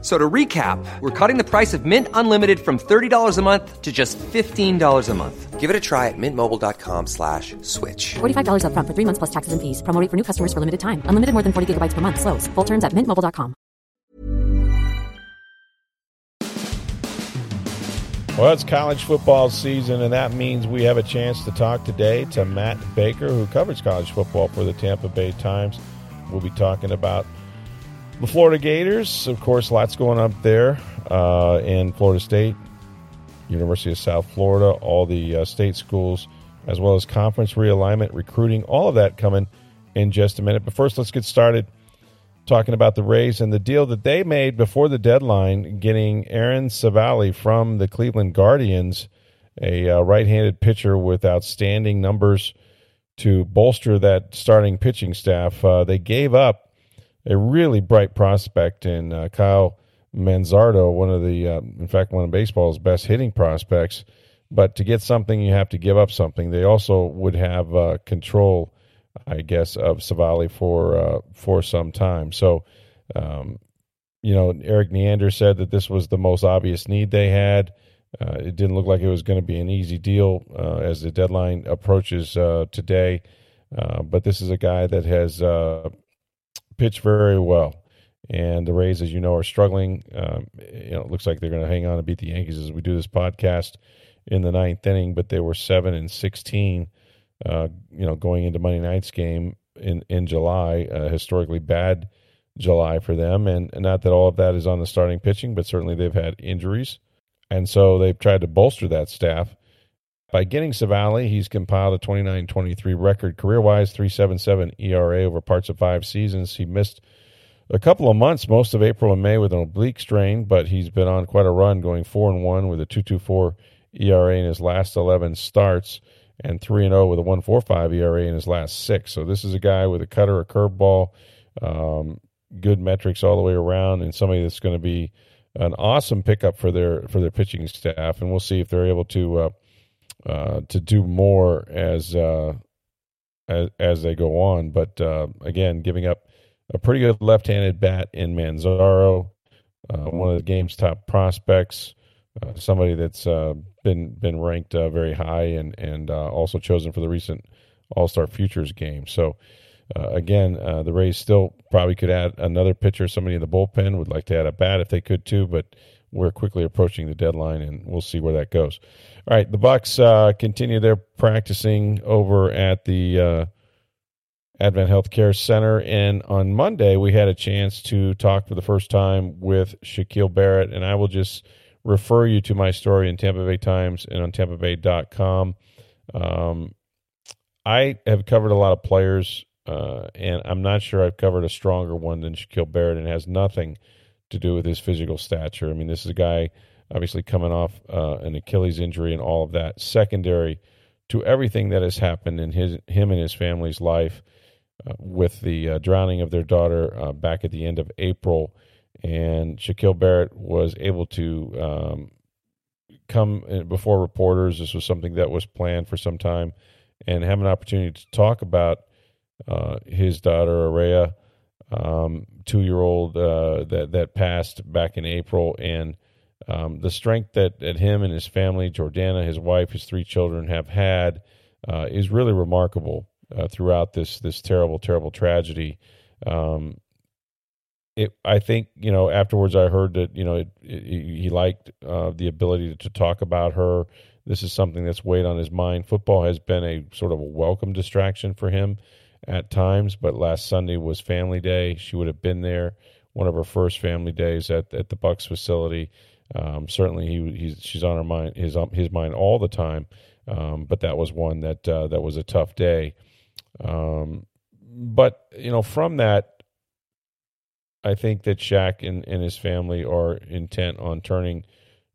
F- So to recap, we're cutting the price of Mint Unlimited from $30 a month to just $15 a month. Give it a try at mintmobile.com slash switch. $45 upfront for three months plus taxes and fees. Promo rate for new customers for limited time. Unlimited more than 40 gigabytes per month. Slows. Full terms at mintmobile.com. Well, it's college football season, and that means we have a chance to talk today to Matt Baker, who covers college football for the Tampa Bay Times. We'll be talking about the Florida Gators. Of course, lots going up there uh, in Florida State, University of South Florida, all the uh, state schools, as well as conference realignment, recruiting, all of that coming in just a minute. But first, let's get started talking about the Rays and the deal that they made before the deadline, getting Aaron Civale from the Cleveland Guardians, a uh, right-handed pitcher with outstanding numbers to bolster that starting pitching staff. Uh, they gave up a really bright prospect in uh, Kyle Manzardo, one of the, uh, in fact, one of baseball's best hitting prospects. But to get something, you have to give up something. They also would have uh, control I guess, of Civale for uh, for some time. So, um, you know, Erik Neander said that this was the most obvious need they had. Uh, it didn't look like it was going to be an easy deal uh, as the deadline approaches uh, today. Uh, but this is a guy that has uh, pitched very well. And the Rays, as you know, are struggling. Um, you know, it looks like they're going to hang on and beat the Yankees as we do this podcast in the ninth inning. But they were seven and sixteen uh, you know, going into Monday night's game in in July, uh, historically bad July for them, and, and not that all of that is on the starting pitching, but certainly they've had injuries, and so they've tried to bolster that staff by getting Civale. He's compiled a 29-23 record career-wise, 3.77 ERA over parts of five seasons. He missed a couple of months, most of April and May, with an oblique strain, but he's been on quite a run, going four and one with a 2.24 ERA in his last 11 starts and 3 and 0 with a 1.45 ERA in his last six. So this is a guy with a cutter, a curveball, um, good metrics all the way around, and somebody that's going to be an awesome pickup for their for their pitching staff. And we'll see if they're able to uh, uh, to do more as uh, as as they go on. But uh, again, giving up a pretty good left-handed bat in Manzardo, uh, one of the game's top prospects. Uh, somebody that's uh, been been ranked uh, very high and and uh, also chosen for the recent All Star Futures game. So uh, again, uh, the Rays still probably could add another pitcher. Somebody in the bullpen would like to add a bat if they could too, but we're quickly approaching the deadline, and we'll see where that goes. All right, the Bucks continue their practicing over at the. Advent Healthcare Center. And on Monday, we had a chance to talk for the first time with Shaquil Barrett. And I will just refer you to my story in Tampa Bay Times and on tampabay.com. Um, I have covered a lot of players, uh, and I'm not sure I've covered a stronger one than Shaquil Barrett, and has nothing to do with his physical stature. I mean, this is a guy obviously coming off uh, an Achilles injury and all of that, secondary to everything that has happened in his him and his family's life uh, with the uh, drowning of their daughter uh, back at the end of April and Shaquil Barrett was able to um, come before reporters. This was something that was planned for some time, and have an opportunity to talk about uh, his daughter Arrayah, um, two-year-old uh, that that passed back in April, and um, the strength that that him and his family, Jordanna, his wife, his three children, have had uh, is really remarkable uh, throughout this this terrible, terrible tragedy. Um, it, I think you know afterwards I heard that you know it, it, he liked uh, the ability to talk about her. This is something that's weighed on his mind. Football has been a sort of a welcome distraction for him at times, but last Sunday was family day. She would have been there, one of her first family days at at the Bucks facility. Um, certainly, he he's, she's on her mind his his mind all the time. Um, but that was one that uh, that was a tough day. Um, but you know, from that I think that Shaq and, and his family are intent on turning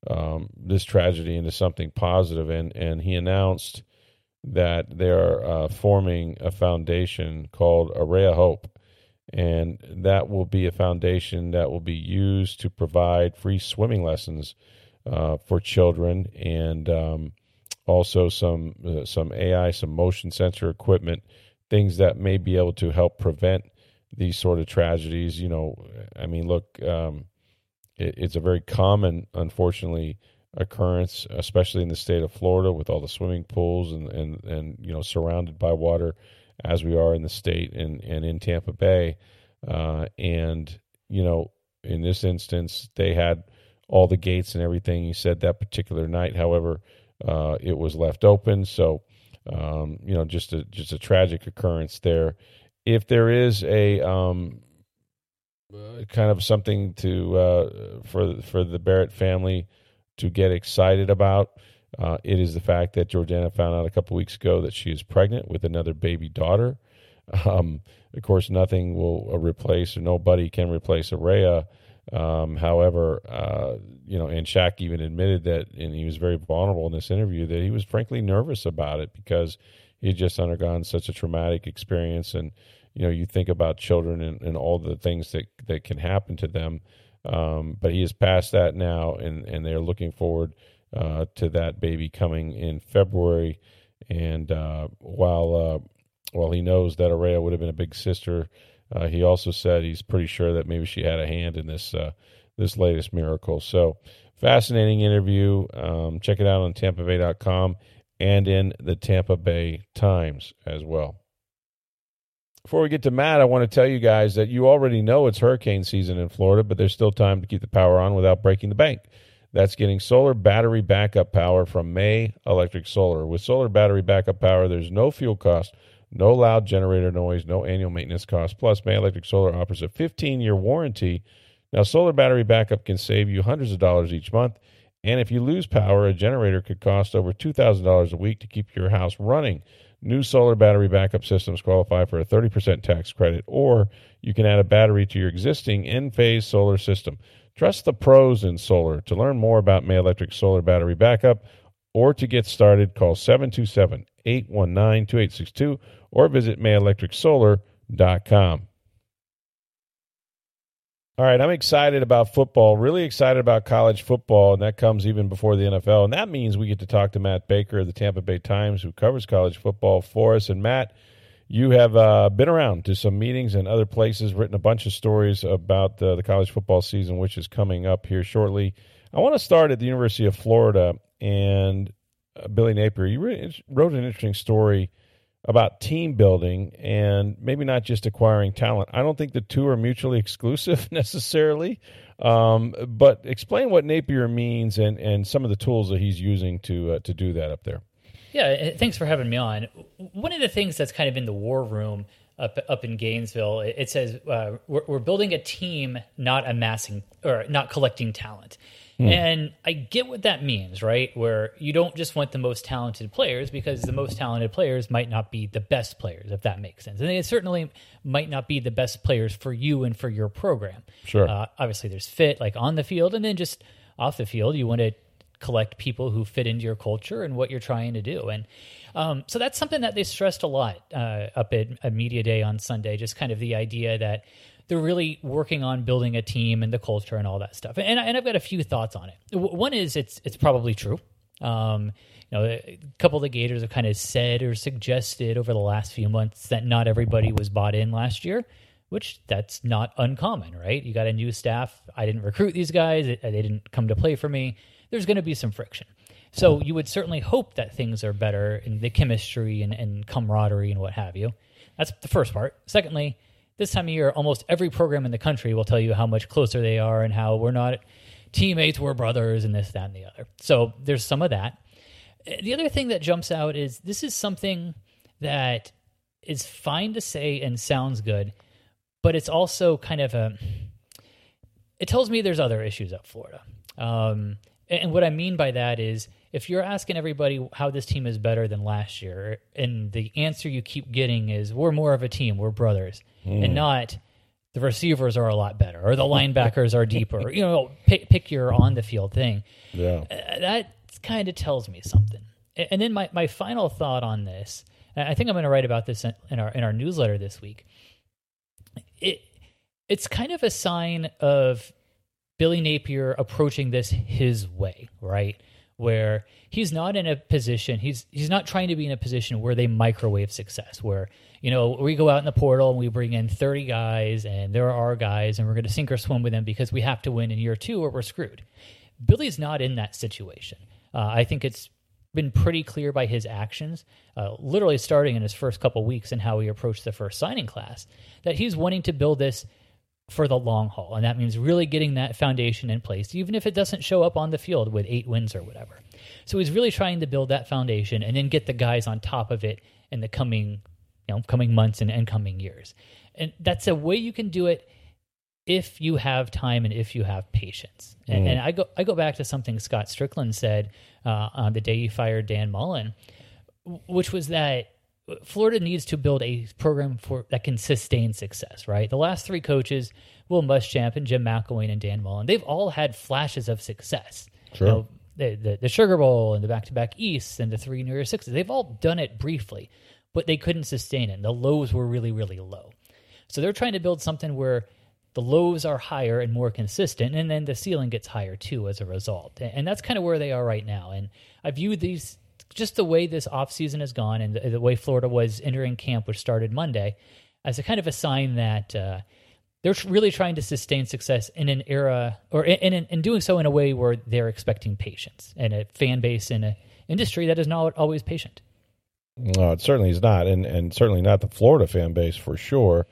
um, this tragedy into something positive, and and he announced that they are uh, forming a foundation called Arrayah Hope, and that will be a foundation that will be used to provide free swimming lessons uh, for children and um, also some uh, some AI, some motion sensor equipment, things that may be able to help prevent these sort of tragedies. You know, I mean, look, um, it, it's a very common, unfortunately, occurrence, especially in the state of Florida with all the swimming pools and and and you know surrounded by water, as we are in the state and and in Tampa Bay, uh, and you know, in this instance, they had all the gates and everything. He said that particular night, however uh, it was left open. So, um, you know, just a just a tragic occurrence there. If there is a um, uh, kind of something to uh, for for the Barrett family to get excited about, uh, it is the fact that Jordanna found out a couple weeks ago that she is pregnant with another baby daughter. Um, of course, nothing will replace, or nobody can replace Arrayah. Um, however, uh, you know, and Shaq even admitted that, and he was very vulnerable in this interview that he was frankly nervous about it because he had just undergone such a traumatic experience. And you know, you think about children and, and all the things that that can happen to them. Um, but he is past that now, and and they're looking forward uh, to that baby coming in February. And uh, while uh, while he knows that Arrayah would have been a big sister uh, he also said he's pretty sure that maybe she had a hand in this uh, this latest miracle. So fascinating interview. Um, check it out on TampaBay.com and in the Tampa Bay Times as well. Before we get to Matt, I want to tell you guys that you already know it's hurricane season in Florida, but there's still time to keep the power on without breaking the bank. That's getting solar battery backup power from May Electric Solar. With solar battery backup power, there's no fuel cost no loud generator noise, no annual maintenance costs. Plus, May Electric Solar offers a 15 year warranty. Now, solar battery backup can save you hundreds of dollars each month. And if you lose power, a generator could cost over $2,000 a week to keep your house running. New solar battery backup systems qualify for a 30% tax credit, or you can add a battery to your existing Enphase solar system. Trust the pros in solar. To learn more about May Electric Solar Battery Backup or to get started, call 727 819 2862 or visit mayelectricsolar.com. All right, I'm excited about football, really excited about college football, and that comes even before the NFL. And that means we get to talk to Matt Baker of the Tampa Bay Times, who covers college football for us. And Matt, you have uh, been around to some meetings and other places, written a bunch of stories about the, the college football season, which is coming up here shortly. I want to start at the University of Florida and uh, Billy Napier. You wrote an interesting story about team building and maybe not just acquiring talent. I don't think the two are mutually exclusive necessarily. Um, but explain what Napier means and, and some of the tools that he's using to uh, to do that up there. Yeah, thanks for having me on. One of the things that's kind of in the war room up up in Gainesville, it says uh, we're, we're building a team, not amassing or not collecting talent. Mm. And I get what that means, right? Where you don't just want the most talented players because the most talented players might not be the best players, if that makes sense. And they certainly might not be the best players for you and for your program. Sure. Uh, obviously, there's fit like on the field, and then just off the field, you want to collect people who fit into your culture and what you're trying to do. And um, so that's something that they stressed a lot uh, up at, at Media Day on Sunday, just kind of the idea that they're really working on building a team and the culture and all that stuff. And, and I've got a few thoughts on it. One is it's it's probably true. Um, you know, a couple of the Gators have kind of said or suggested over the last few months that not everybody was bought in last year, which that's not uncommon, right? You got a new staff. I didn't recruit these guys. They didn't come to play for me. There's going to be some friction. So you would certainly hope that things are better in the chemistry and, and camaraderie and what have you. That's the first part. Secondly, this time of year, almost every program in the country will tell you how much closer they are and how we're not teammates, we're brothers, and this, that, and the other. So there's some of that. The other thing that jumps out is this is something that is fine to say and sounds good, but it's also kind of a. It tells me there's other issues up Florida. Um, and what I mean by that is if you're asking everybody how this team is better than last year, and the answer you keep getting is we're more of a team, we're brothers, mm. and not the receivers are a lot better or the linebackers are deeper. You know, pick, pick your on the field thing. Yeah, uh, that kind of tells me something. And then my, my final thought on this, I think I'm going to write about this in our in our newsletter this week. it it's kind of a sign of Billy Napier approaching this his way, right? Where he's not in a position, he's he's not trying to be in a position where they microwave success, where you know we go out in the portal and we bring in thirty guys and there are our guys and we're going to sink or swim with them because we have to win in year two or we're screwed. Billy's not in that situation. Uh, I think it's been pretty clear by his actions, uh, literally starting in his first couple weeks and how he approached the first signing class, that he's wanting to build this for the long haul. And that means really getting that foundation in place, even if it doesn't show up on the field with eight wins or whatever. So he's really trying to build that foundation and then get the guys on top of it in the coming, you know, coming months and, and coming years. And that's a way you can do it if you have time and if you have patience. And, mm. and I go I go back to something Scott Stricklin said uh, on the day he fired Dan Mullen, which was that Florida needs to build a program for that can sustain success. Right, the last three coaches, Will Muschamp and Jim McElwain and Dan Mullen, they've all had flashes of success. Sure. You know, the, the, the Sugar Bowl and the back to back Easts and the three New Year Sixes, they've all done it briefly, but they couldn't sustain it. And the lows were really, really low. So they're trying to build something where the lows are higher and more consistent, and then the ceiling gets higher too as a result. And that's kind of where they are right now. And I view these just the way this offseason has gone and the, the, way Florida was entering camp, which started Monday, as a kind of a sign that uh, they're really trying to sustain success in an era or in, in, in, doing so in a way where they're expecting patience and a fan base in an industry that is not always patient. No, it certainly is not, and and certainly not the Florida fan base for sure.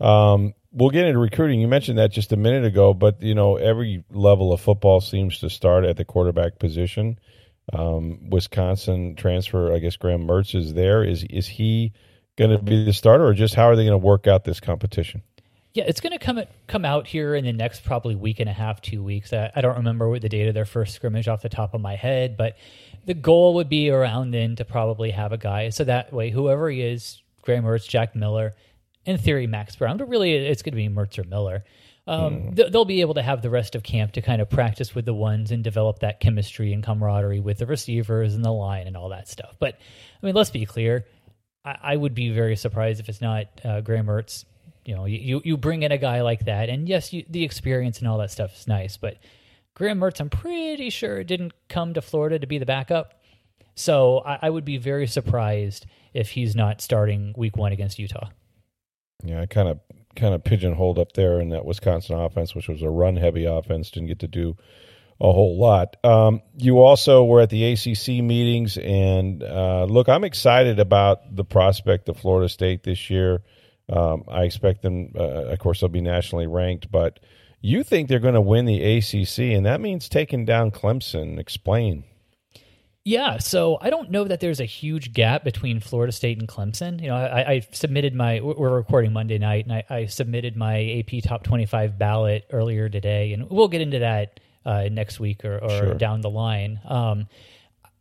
Um, we'll get into recruiting. You mentioned that just a minute ago, but you know every level of football seems to start at the quarterback position. Um, Wisconsin transfer, I guess Graham Mertz is there. Is is he going to be the starter, or just how are they going to work out this competition? Yeah, it's going to come come out here in the next probably week and a half, two weeks. I, I don't remember what the date of their first scrimmage off the top of my head, but the goal would be around then to probably have a guy so that way whoever he is, Graham Mertz, Jack Miller, in theory, Max Brown, but really it's going to be Mertz or Miller. Um, mm. th- they'll be able to have the rest of camp to kind of practice with the ones and develop that chemistry and camaraderie with the receivers and the line and all that stuff. But I mean, let's be clear. I, I would be very surprised if it's not uh, Graham Mertz. You know, you, you bring in a guy like that, and yes, you, the experience and all that stuff is nice, but Graham Mertz, I'm pretty sure didn't come to Florida to be the backup. So I, I would be very surprised if he's not starting Week One against Utah. Yeah, I kind of kind of pigeonholed up there in that Wisconsin offense, which was a run heavy offense. Didn't get to do a whole lot. Um, you also were at the ACC meetings, and uh, look, I'm excited about the prospect of Florida State this year. Um, I expect them, uh, of course, they'll be nationally ranked, but you think they're going to win the ACC, and that means taking down Clemson. Explain. Yeah, so I don't know that there's a huge gap between Florida State and Clemson. You know, I, I submitted my we're recording Monday night, and I, I, submitted my AP Top 25 ballot earlier today, and we'll get into that uh, next week or, or sure. down the line. Um,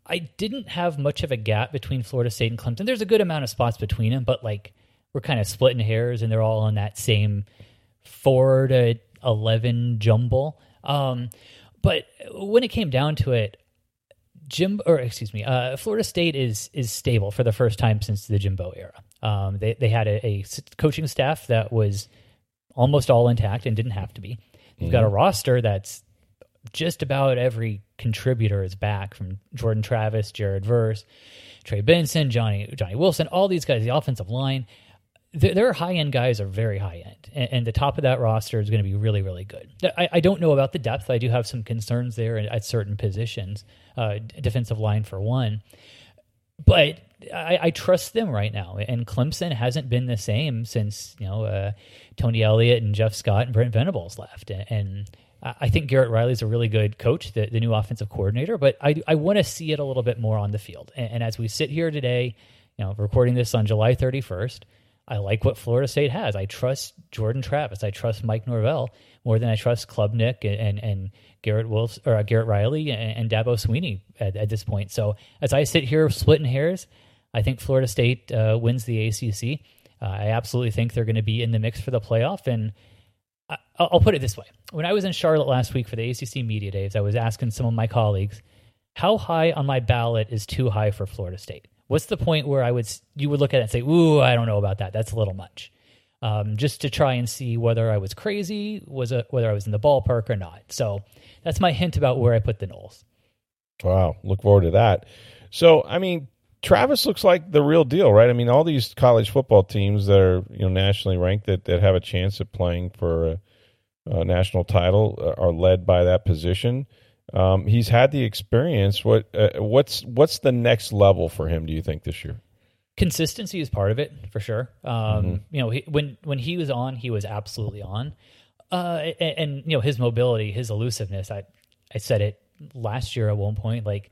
I didn't have much of a gap between Florida State and Clemson. There's a good amount of spots between them, but like we're kind of splitting hairs, and they're all on that same four to eleven jumble. Um, but when it came down to it, Jim, or excuse me, uh, Florida State is is stable for the first time since the Jimbo era. Um, they they had a, a, coaching staff that was almost all intact and didn't have to be. You've mm-hmm. got a mm-hmm. roster that's just about every contributor is back from Jordan Travis, Jared Verse, Trey Benson, Johnny Johnny Wilson, all these guys. The offensive line, their high end guys are very high end, and, the top of that roster is going to be really, really good. I, I, don't know about the depth. I do have some concerns there at certain positions, uh, defensive line for one, but I, I, trust them right now. And Clemson hasn't been the same since you know uh, Tony Elliott and Jeff Scott and Brent Venables left, and, and I think Garrett Riley is a really good coach, the, the new offensive coordinator, but I, I want to see it a little bit more on the field. And, and as we sit here today, you know, recording this on July 31st, I like what Florida State has. I trust Jordan Travis. I trust Mike Norvell more than I trust Klubnik and and, and Garrett Wolf or uh, Garrett Riley and, and Dabo Swinney at, at, this point. So as I sit here splitting hairs, I think Florida State uh, wins the ACC. Uh, I absolutely think they're going to be in the mix for the playoff. And I, I'll put it this way: when I was in Charlotte last week for the ACC media days, I was asking some of my colleagues, "How high on my ballot is too high for Florida State?" What's the point where I would you would look at it and say, "Ooh, I don't know about that. That's a little much." um, just to try and see whether I was crazy, was a, whether I was in the ballpark or not. So that's my hint about where I put the Noles. Wow, look forward to that. So, I mean, Travis looks like the real deal, right? I mean, all these college football teams that are you know nationally ranked that, that have a chance at playing for a, a national title uh, are led by that position. Um, he's had the experience. What uh, what's what's the next level for him? Do you think this year? Consistency is part of it for sure. Um, mm-hmm. You know, he, when when he was on, he was absolutely on, uh, and, and you know his mobility, his elusiveness. I I said it last year at one point, like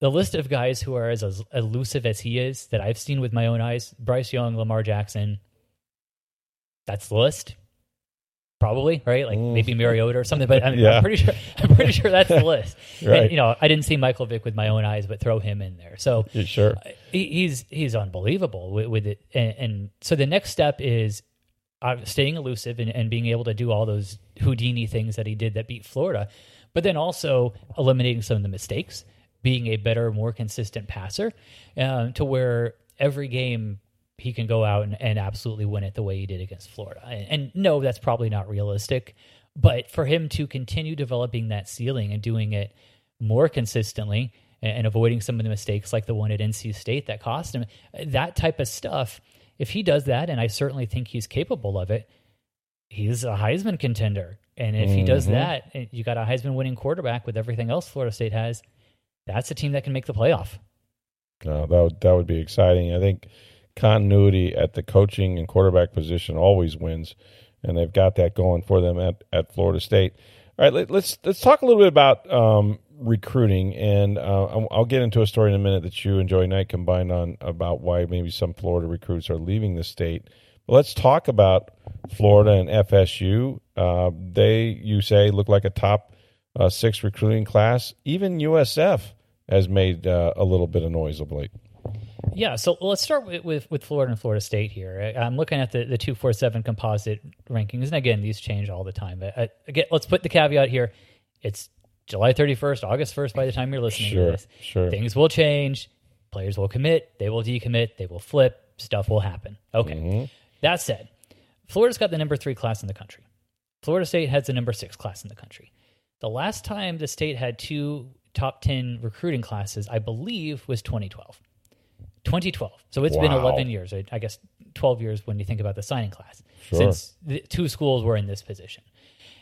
the list of guys who are as, as elusive as he is that I've seen with my own eyes: Bryce Young, Lamar Jackson. That's the list probably right like mm. maybe mariota or something but I'm, yeah. I'm, pretty sure pretty sure that's the list right. And, you know i didn't see michael vick with my own eyes but throw him in there so yeah, sure uh, he, he's he's unbelievable with, with it and, and, so the next step is uh, staying elusive and, and being able to do all those houdini things that he did that beat florida but then also eliminating some of the mistakes being a better more consistent passer uh, to where every game he can go out and, and absolutely win it the way he did against Florida. And, and, no, that's probably not realistic. But for him to continue developing that ceiling and doing it more consistently and, and avoiding some of the mistakes like the one at NC State that cost him, that type of stuff, if he does that, and I certainly think he's capable of it, he's a Heisman contender. And if mm-hmm. he does mm-hmm. that, you got a Heisman winning quarterback with everything else Florida State has, that's a team that can make the playoff. No, that would, that would be exciting. I think continuity at the coaching and quarterback position always wins, and they've got that going for them at, at Florida State. All right, let, us let's, let's talk a little bit about um, recruiting, and uh, I'll get into a story in a minute that you and Joey Knight combined on about why maybe some Florida recruits are leaving the state. But let's talk about Florida and FSU. Uh, they, you say, look like a top uh, six recruiting class. Even USF has made uh, a little bit of noise of late. Yeah, so let's start with, with, with, Florida and Florida State here. I'm looking at the, the 247 composite rankings, and again, these change all the time. But uh, again, let's put the caveat here. It's July 31st, August 1st by the time you're listening sure, to this. Sure. Things will change. Players will commit. They will decommit. They will flip. Stuff will happen. Okay. Mm-hmm. That said, Florida's got the number three class in the country. Florida State has the number six class in the country. The last time the state had two top 10 recruiting classes, I believe, was 2012. 2012. So it's wow. been 11 years, I guess 12 years when you think about the signing class, sure. since the two schools were in this position.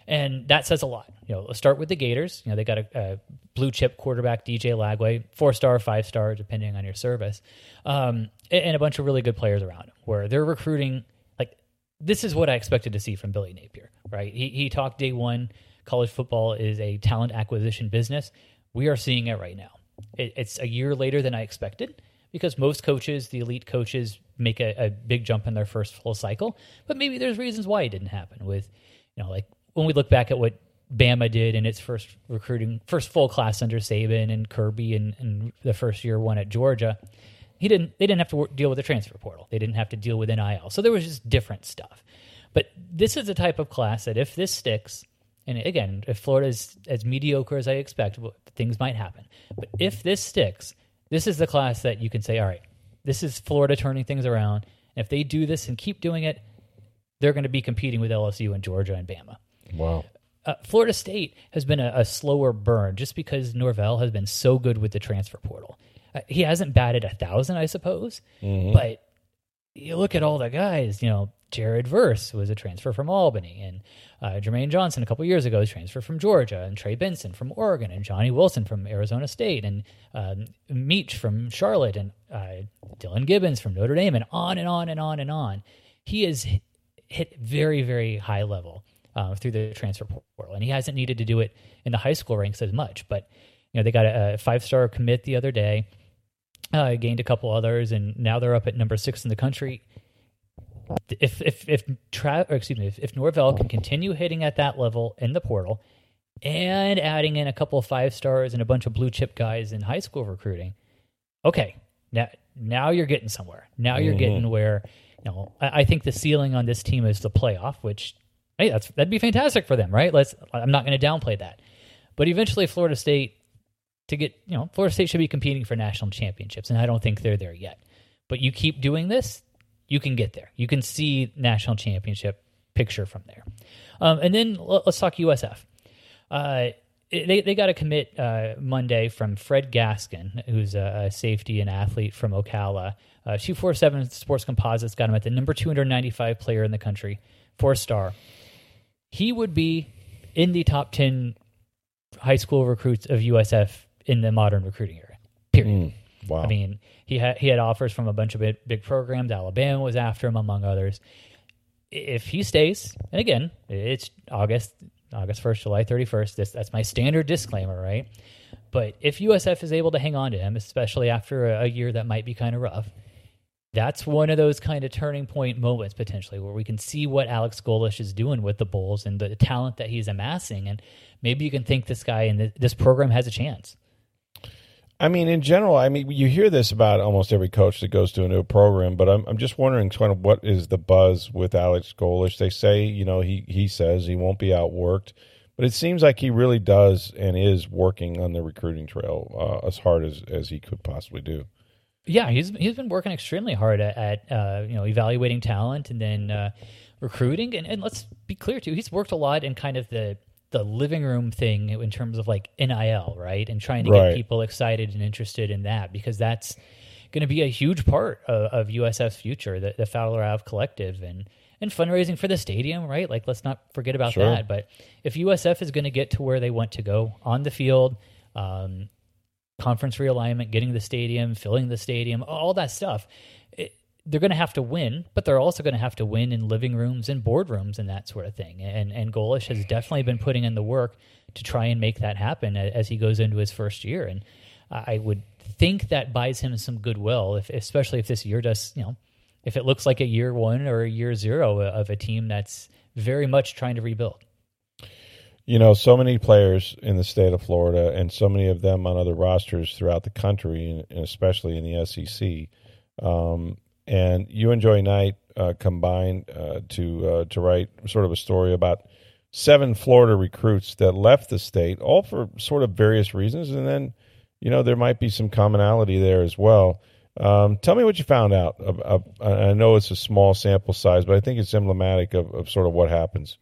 And that says a lot. You know, let's start with the Gators. You know, they got a, a blue chip quarterback, DJ Lagway, four star, five star, depending on your service, um, and a bunch of really good players around him. Where they're recruiting, like this is what I expected to see from Billy Napier. Right? He he talked day one. College football is a talent acquisition business. We are seeing it right now. It, it's a year later than I expected because most coaches, the elite coaches, make a, a, big jump in their first full cycle. But maybe there's reasons why it didn't happen. With you know, like when we look back at what Bama did in its first recruiting, first full class under Saban and Kirby, and, and the first year one at Georgia, he didn't. They didn't have to deal with the transfer portal. They didn't have to deal with NIL. So there was just different stuff. But this is the type of class that if this sticks, and again, if Florida is as mediocre as I expect, things might happen. But if this sticks, this is the class that you can say, all right, this is Florida turning things around. And if they do this and keep doing it, they're going to be competing with LSU and Georgia and Bama. Wow. Uh, Florida State has been a, a, slower burn just because Norvell has been so good with the transfer portal. Uh, he hasn't batted a thousand, I suppose, mm-hmm. but you look at all the guys, you know, Jared Verse was a transfer from Albany, and uh, Jermaine Johnson a couple years ago was transfer from Georgia, and Trey Benson from Oregon, and Johnny Wilson from Arizona State, and um, Meach from Charlotte, and uh, Dillan Gibbons from Notre Dame, and on and on and on and on. He has hit very, very high level uh, through the transfer portal, and he hasn't needed to do it in the high school ranks as much. But you know, they got a, a five star commit the other day, uh, gained a couple others, and now they're up at number six in the country if if if Tra- or excuse me, if, if Norvell can continue hitting at that level in the portal and adding in a couple of five stars and a bunch of blue chip guys in high school recruiting, okay, now now you're getting somewhere. Now you're mm-hmm. getting where you know I, I, think the ceiling on this team is the playoff, which hey, that's that'd be fantastic for them, right? Let's I'm not going to downplay that, but eventually Florida State to get you know Florida State should be competing for national championships, and I don't think they're there yet. But you keep doing this, you can get there. You can see national championship picture from there. Um, and then let's talk USF. Uh, they they got a commit uh, Monday from Fred Gaskin, who's a, safety and athlete from Ocala. Uh, Two four seven Sports Composites got him at the number two hundred ninety five player in the country, four star. He would be in the top ten high school recruits of USF in the modern recruiting era. Period. Wow. I mean, he had he had offers from a bunch of big, big programs. Alabama was after him, among others. If he stays, and again, it's August, August first, July thirty first. This that's my standard disclaimer, right? But if USF is able to hang on to him, especially after a, a year that might be kind of rough, that's one of those kind of turning point moments potentially where we can see what Alex Golesh is doing with the Bulls and the talent that he's amassing, and maybe you can think this guy and th- this program has a chance. I mean, in general, I mean, you hear this about almost every coach that goes to a new program, but I'm, I'm just wondering kind of what is the buzz with Alex Golesh? They say, you know, he, he says he won't be outworked, but it seems like he really does and is working on the recruiting trail uh, as hard as, as he could possibly do. Yeah, he's he's been working extremely hard at, at uh, you know evaluating talent and then uh, recruiting. And, and let's be clear too, he's worked a lot in kind of the the living room thing in terms of like NIL, right, and trying to Right. get people excited and interested in that because that's going to be a huge part of, of USF's future, the, the Fowler Ave Collective, and and fundraising for the stadium, right? Like, let's not forget about Sure. that. But if USF is going to get to where they want to go on the field, um, conference realignment, getting the stadium, filling the stadium, all that stuff. They're going to have to win, but they're also going to have to win in living rooms and boardrooms and that sort of thing. And and Golesh has definitely been putting in the work to try and make that happen as he goes into his first year. And I would think that buys him some goodwill, if, especially if this year does, you know, if it looks like a year one or a year zero of a team that's very much trying to rebuild. You know, so many players in the state of Florida, and so many of them on other rosters throughout the country, and especially in the SEC. Um, and you and Joey Knight uh, combined uh, to uh, to write sort of a story about seven Florida recruits that left the state, all for sort of various reasons, and then you know there might be some commonality there as well. Um, tell me what you found out. I know it's a small sample size, but I think it's emblematic of, of sort of what happens.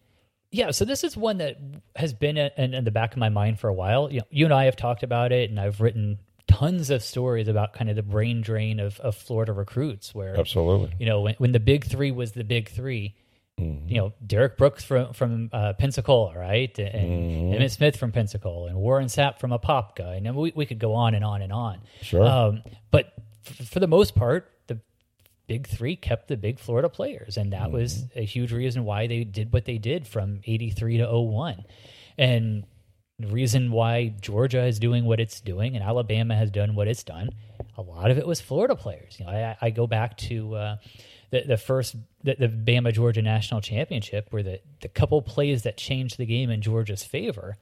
Yeah, so this is one that has been in, in the back of my mind for a while. You, know, you and I have talked about it, and I've written tons of stories about kind of the brain drain of, of Florida recruits, where Absolutely. you know when, when the big three was the big 3 you know Derrick Brooks from from uh, Pensacola, right, and Emmitt Smith from Pensacola, and Warren Sapp from Apopka, and we we could go on and on and on. Sure. Um, but f- for the most part, the big three kept the big Florida players, and that was a huge reason why they did what they did from '83 to 01. And reason why Georgia is doing what it's doing and Alabama has done what it's done, a lot of it was Florida players. You know, I, I go back to uh, the the first the, the Bama Georgia national championship, where the the couple plays that changed the game in Georgia's favor.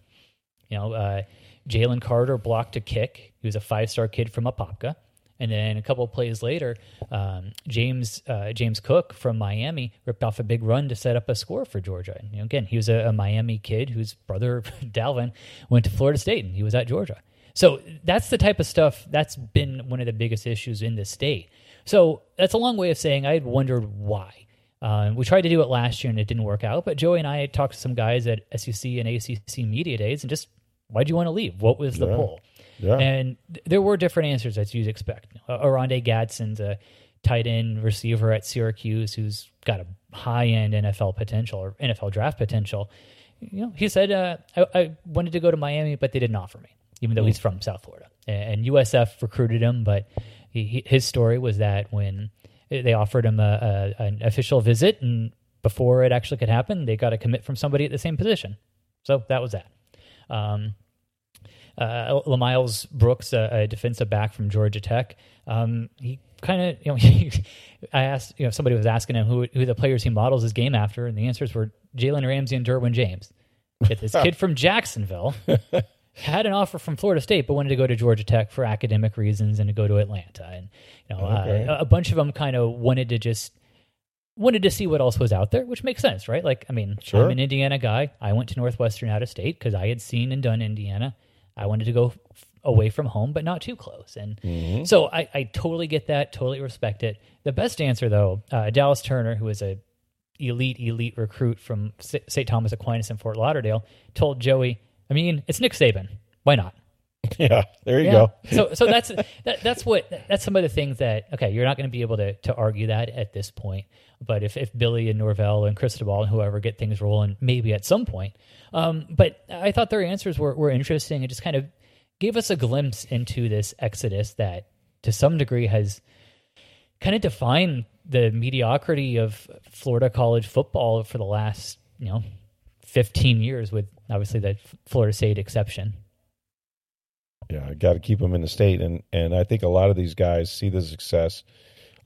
You know, uh, Jalen Carter blocked a kick. He was a five star kid from Apopka. And then a couple of plays later, um, James uh, James Cook from Miami ripped off a big run to set up a score for Georgia. And, you know, again, he was a, a Miami kid whose brother Dalvin went to Florida State, and he was at Georgia. So that's the type of stuff that's been one of the biggest issues in the state. So that's a long way of saying I had wondered why. Uh, we tried to do it last year and it didn't work out. But Joey and I talked to some guys at SEC and ACC media days, and just why'd you want to leave? What was the Yeah. pull? Yeah. And th- there were different answers as you'd expect. Uh, Oronde Gadsden's a tight end receiver at Syracuse who's got a high end NFL potential or NFL draft potential. You know, he said, uh, I, I wanted to go to Miami, but they didn't offer me, even though he's from South Florida. And USF recruited him, but he, he, his story was that when they offered him a, a, an official visit, and before it actually could happen, they got a commit from somebody at the same position. So that was that. Um, uh, Lamiles Brooks, a, a defensive back from Georgia Tech. Um, he kind of, you know, I asked, you know, somebody was asking him who, who the players he models his game after, and the answers were Jalen Ramsey and Derwin James. Get this kid from Jacksonville had an offer from Florida State, but wanted to go to Georgia Tech for academic reasons and to go to Atlanta, and you know, Okay. uh, a bunch of them kind of wanted to just wanted to see what else was out there, which makes sense, right? Like, I mean, Sure. I'm an Indiana guy. I went to Northwestern out of state because I had seen and done Indiana. I wanted to go away from home, but not too close. And so I, I totally get that, totally respect it. The best answer, though, uh, Dallas Turner, who is a elite, elite recruit from St. Thomas Aquinas in Fort Lauderdale, told Joey, I mean, it's Nick Saban. Why not? Yeah, there you Yeah. go. so so that's that, that's what that's some of the things that okay, you're not going to be able to to argue that at this point. But if if Billy and Norvell and Cristobal and whoever get things rolling, maybe at some point. Um, but I thought their answers were were interesting and just kind of gave us a glimpse into this exodus that to some degree has kind of defined the mediocrity of Florida college football for the last you know 15 years with obviously the Florida State exception. Yeah, got to keep them in the state, and and I think a lot of these guys see the success,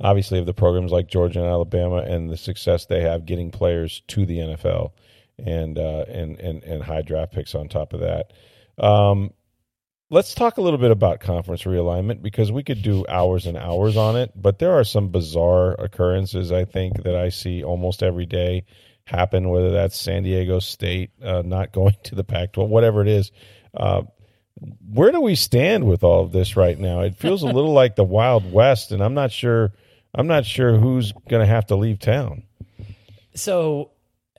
obviously, of the programs like Georgia and Alabama, and the success they have getting players to the NFL, and uh, and and and high draft picks on top of that. Um, let's talk a little bit about conference realignment because we could do hours and hours on it, but there are some bizarre occurrences I think that I see almost every day happen. Whether that's San Diego State uh, not going to the Pac-12, whatever it is. Uh, where do we stand with all of this right now? It feels a little like the Wild West, and I'm not sure. I'm not sure who's going to have to leave town. So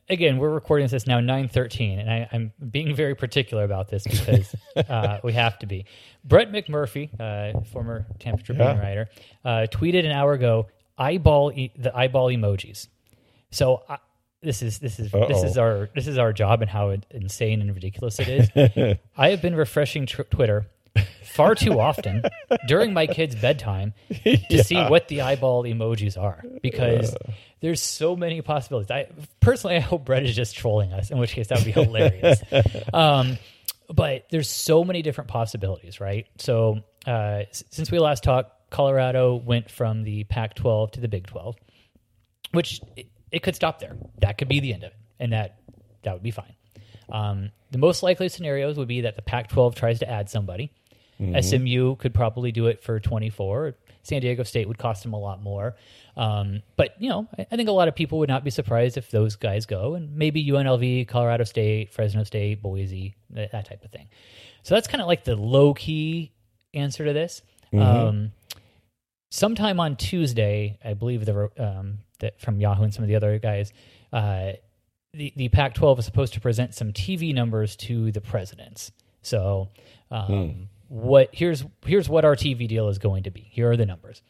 again, we're recording this now nine thirteen, and I, I'm being very particular about this because uh, we have to be. Brett McMurphy, uh, former Tampa Tribune Yeah. writer, uh, tweeted an hour ago eyeball e- the eyeball emojis. So I, this is this is this Uh-oh. is our this is our job and how insane and ridiculous it is. I have been refreshing tr- Twitter far too often during my kids' bedtime to see what the eyeball emojis are because there's so many possibilities. I personally, I hope Brett is just trolling us, in which case that would be hilarious. um, but there's so many different possibilities, right? So uh, s- since we last talked, Colorado went from the Pac-12 to the Big 12, which it, could stop there. That could be the end of it, and that that would be fine. Um, the most likely scenarios would be that the Pac-12 tries to add somebody. SMU could probably do it for 24. San Diego State would cost them a lot more. Um, but, you know, I I think a lot of people would not be surprised if those guys go, and maybe UNLV, Colorado State, Fresno State, Boise, that, that type of thing. So that's kind of like the low key answer to this. Um, sometime on Tuesday, I believe the um, that from Yahoo and some of the other guys, uh, the the Pac-12 is supposed to present some TV numbers to the presidents. So, um, what here's here's what our TV deal is going to be. Here are the numbers.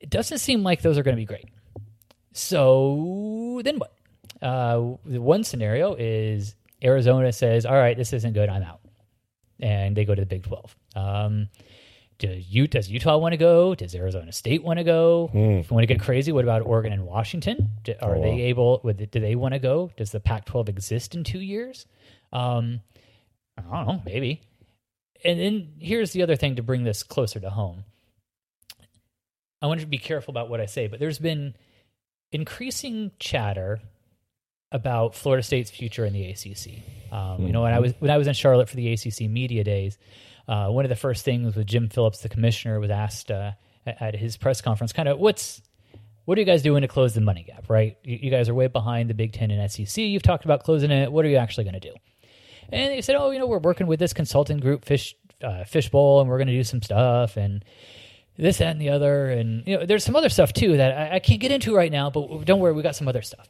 It doesn't seem like those are going to be great. So then what? Uh, the one scenario is Arizona says, "All right, this isn't good. I'm out," and they go to the Big Twelve. Um, do you, does Utah want to go? Does Arizona State want to go? If you want to get crazy, what about Oregon and Washington? Do, are Oh, they able? Would, do they want to go? Does the Pac-12 exist in two years? Um, I don't know, maybe. And then here's the other thing to bring this closer to home. I want to be careful about what I say, but there's been increasing chatter about Florida State's future in the ACC. Um, You know, when I was when I was in Charlotte for the ACC media days, uh, one of the first things with Jim Phillips, the commissioner, was asked uh, at his press conference, kind of what's what are you guys doing to close the money gap? Right, you, you guys are way behind the Big Ten and SEC. You've talked about closing it. What are you actually going to do? And they said, oh, you know, we're working with this consulting group, Fish uh, Fishbowl, and we're going to do some stuff and this, that, and the other. And you know, there's some other stuff too that I, I can't get into right now. But don't worry, we got some other stuff.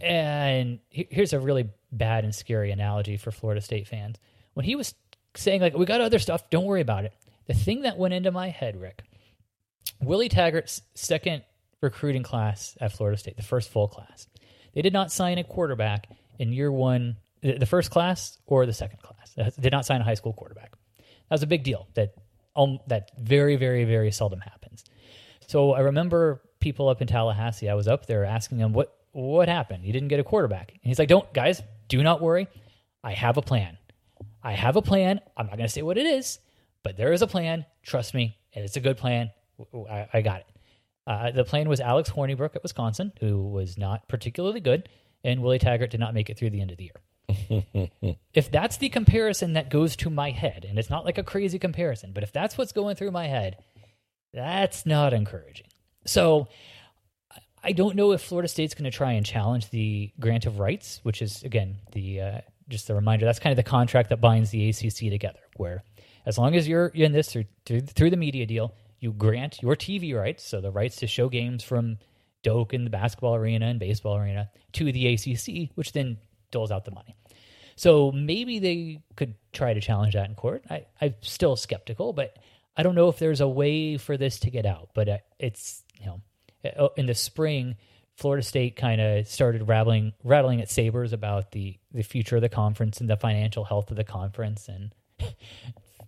And here's a really bad and scary analogy for Florida State fans. When he was saying like, we got other stuff, don't worry about it. The thing that went into my head, Rick, Willie Taggart's second recruiting class at Florida State, the first full class. They did not sign a quarterback in year one, the first class or the second class. They did not sign a high school quarterback. That was a big deal. That um, that very, very, very seldom happens. So I remember people up in Tallahassee. I was up there asking them what what happened. You didn't get a quarterback, and he's like, "Don't, guys, do not worry. I have a plan. I have a plan. I'm not going to say what it is, but there is a plan. Trust me, and it's a good plan. I, I got it. Uh, the plan was Alex Hornibrook at Wisconsin, who was not particularly good, and Willie Taggart did not make it through the end of the year. if that's the comparison that goes to my head, and it's not like a crazy comparison, but if that's what's going through my head, that's not encouraging. So I don't know if Florida State's going to try and challenge the grant of rights, which is again the uh, just a reminder. That's kind of the contract that binds the ACC together, where as long as you're in this through, through the media deal, you grant your TV rights, so the rights to show games from Doak and the basketball arena and baseball arena to the ACC, which then doles out the money. So maybe they could try to challenge that in court. I, I'm still skeptical, but I don't know if there's a way for this to get out. But uh, it's you know, uh, in the spring, Florida State kind of started rattling rattling its sabers about the the future of the conference and the financial health of the conference. And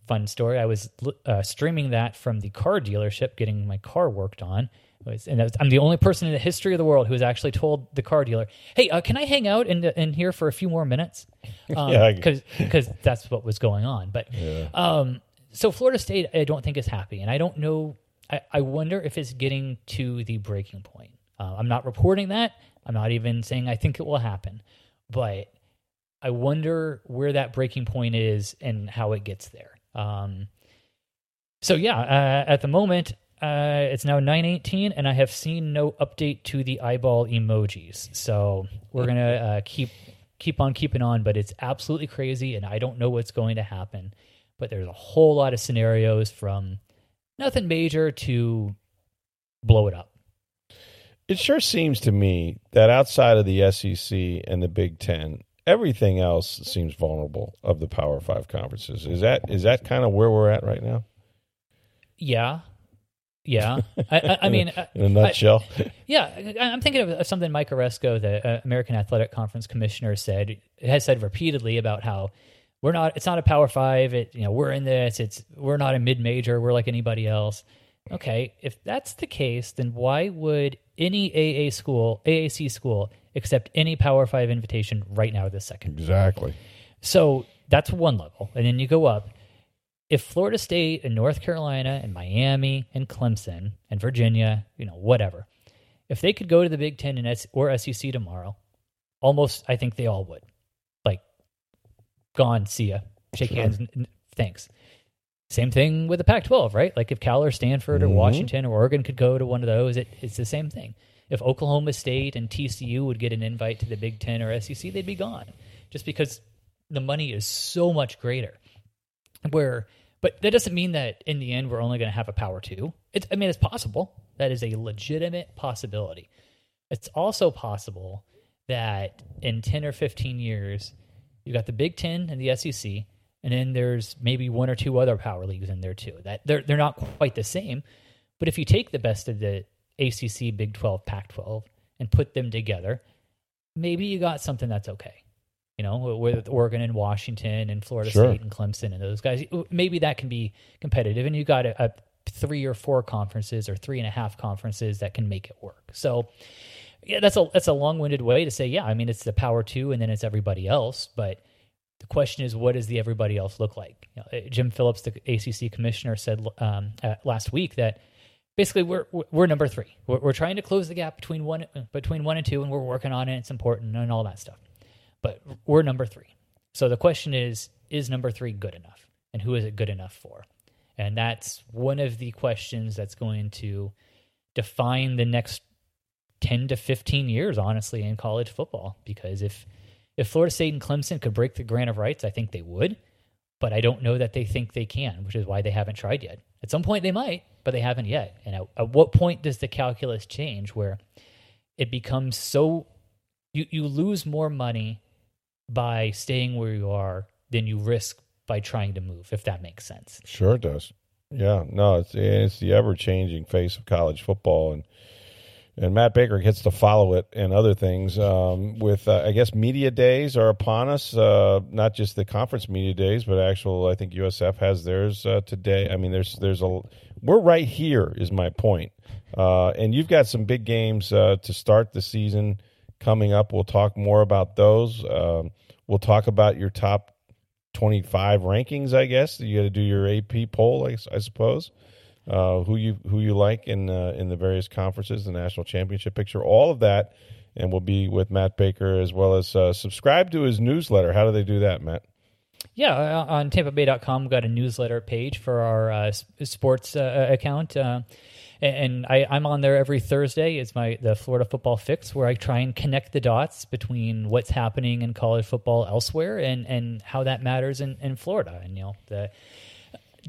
fun story, I was uh, streaming that from the car dealership, getting my car worked on. And was, I'm the only person in the history of the world who has actually told the car dealer, "Hey, uh, can I hang out in in here for a few more minutes?" Um, Yeah, because because that's what was going on. But um, so Florida State, I don't think is happy, and I don't know. I, I wonder if it's getting to the breaking point. Uh, I'm not reporting that. I'm not even saying I think it will happen, but I wonder where that breaking point is and how it gets there. Um, so yeah, uh, at the moment, uh, it's now 9:18, and I have seen no update to the eyeball emojis. So we're gonna uh, keep keep on keeping on, but it's absolutely crazy, and I don't know what's going to happen. But there's a whole lot of scenarios from nothing major to blow it up. It sure seems to me that outside of the SEC and the Big Ten, everything else seems vulnerable of the Power Five conferences. Is that is that kind of where we're at right now? Yeah, yeah. I, I, I mean, In a nutshell, Yeah, I- I'm thinking of, of something Mike Aresco, the uh, American Athletic Conference commissioner, said has said repeatedly about how we're not. It's not a Power Five. It you know we're in this. It's we're not a mid major. We're like anybody else. Okay, if that's the case, then why would any AA school, AAC school, accept any Power Five invitation right now this second? exactly. So that's one level. And then you go up. If Florida State and North Carolina and Miami and Clemson and Virginia, you know, whatever, if they could go to the Big Ten and S- or SEC tomorrow, almost I think they all would. Like, gone, see ya, shake hands, n- n- thanks. Same thing with the Pac 12, right? Like, if Cal or Stanford or mm-hmm. Washington or Oregon could go to one of those, it, it's the same thing. If Oklahoma State and TCU would get an invite to the Big Ten or SEC, they'd be gone just because the money is so much greater. Where, but that doesn't mean that in the end we're only going to have a power two. It's, I mean, it's possible. That is a legitimate possibility. It's also possible that in 10 or 15 years, you've got the Big Ten and the SEC, and then there's maybe one or two other power leagues in there too. That they're they're not quite the same, but if you take the best of the ACC, Big 12, Pac 12, and put them together, maybe you got something that's okay. You know, with Oregon and Washington and Florida Sure. State and Clemson and those guys, maybe that can be competitive. And you got a, a three or four conferences or three and a half conferences that can make it work. So, yeah, that's a that's a long winded way to say, yeah. I mean, it's the power two, and then it's everybody else. But the question is, what does the everybody else look like? You know, Jim Phillips, the ACC commissioner, said um, uh, last week that basically we're we're- we're number three. We're, we're trying to close the gap between one between one and two, and we're working on it. It's important and all that stuff. But we're number three. So the question is, is number three good enough, and who is it good enough for? And that's one of the questions that's going to define the next 10 to 15 years, honestly, in college football. Because if if Florida State and Clemson could break the grant of rights, I think they would. But I don't know that they think they can, which is why they haven't tried yet. At some point they might, but they haven't yet. And at, at what point does the calculus change where it becomes so you, you lose more money by staying where you are than you risk by trying to move, if that makes sense. Sure it does. Yeah, no, it's it's the ever changing face of college football, and and Matt Baker gets to follow it and other things. Um, with uh, I guess media days are upon us. Uh, not just the conference media days, but actual. I think USF has theirs uh, today. I mean, there's there's a we're right here is my point. Uh, and you've got some big games uh, to start the season coming up. We'll talk more about those. Um, we'll talk about your top 25 rankings i guess you got to do your ap poll i, I suppose uh, who you who you like in uh, in the various conferences the national championship picture all of that and we'll be with matt baker as well as uh, subscribe to his newsletter how do they do that matt Yeah, uh, on TampaBay.com, we've got a newsletter page for our uh, sports uh, account, and I, I'm on there every Thursday. It's my the Florida Football Fix, where I try and connect the dots between what's happening in college football elsewhere and and how that matters in, in Florida. And you know the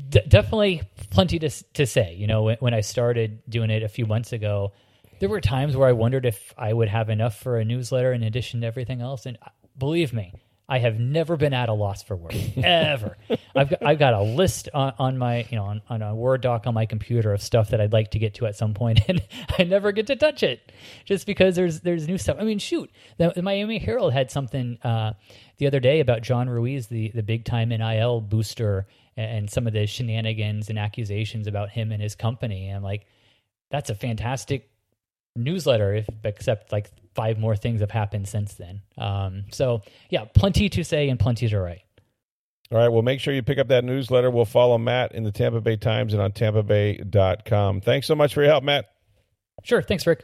D- definitely plenty to to say. You know, when, when I started doing it a few months ago, there were times where I wondered if I would have enough for a newsletter in addition to everything else. And uh, believe me, I have never been at a loss for words ever. I've got, I've got a list on, on my you know on, on, a Word doc on my computer of stuff that I'd like to get to at some point, and I never get to touch it just because there's there's new stuff. I mean, shoot, the, the Miami Herald had something uh, the other day about John Ruiz, the the big time NIL booster, and some of the shenanigans and accusations about him and his company. And like, that's a fantastic newsletter, if except like five more things have happened since then. Um, so yeah, plenty to say and plenty to write. All right. Well, make sure you pick up that newsletter. We'll follow Matt in the Tampa Bay Times and on tampabay.com. Thanks so much for your help, Matt. Sure. Thanks, Rick.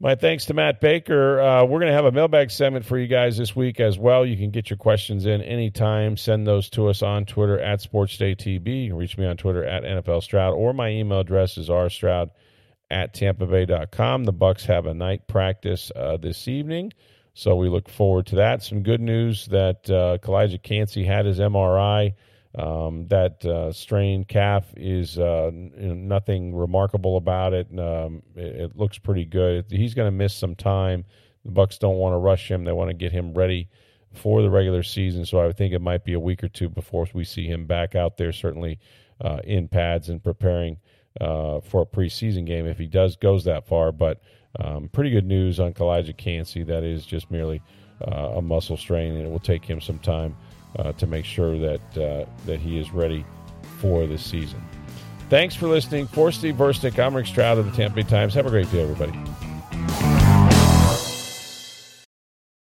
My thanks to Matt Baker. Uh, we're going to have a mailbag segment for you guys this week as well. You can get your questions in anytime. Send those to us on Twitter at SportsDayTB. You can reach me on Twitter at NFL Stroud, or my email address is rstroud at tampabay.com. The Bucks have a night practice uh, this evening, so we look forward to that. Some good news that uh, Calijah Kancey had his MRI. Um, that uh, strained calf is uh, nothing remarkable about it. Um, it. it. looks pretty good. He's going to miss some time. The Bucks don't want to rush him. They want to get him ready for the regular season. So I would think it might be a week or two before we see him back out there, certainly uh, in pads and preparing uh, for a preseason game if he does goes that far. But um, pretty good news on Calijah Kancey. That is just merely uh, a muscle strain, and it will take him some time uh, to make sure that uh, that he is ready for this season. Thanks for listening. For Steve Versnick, I'm Rick Stroud of the Tampa Bay Times. Have a great day, everybody.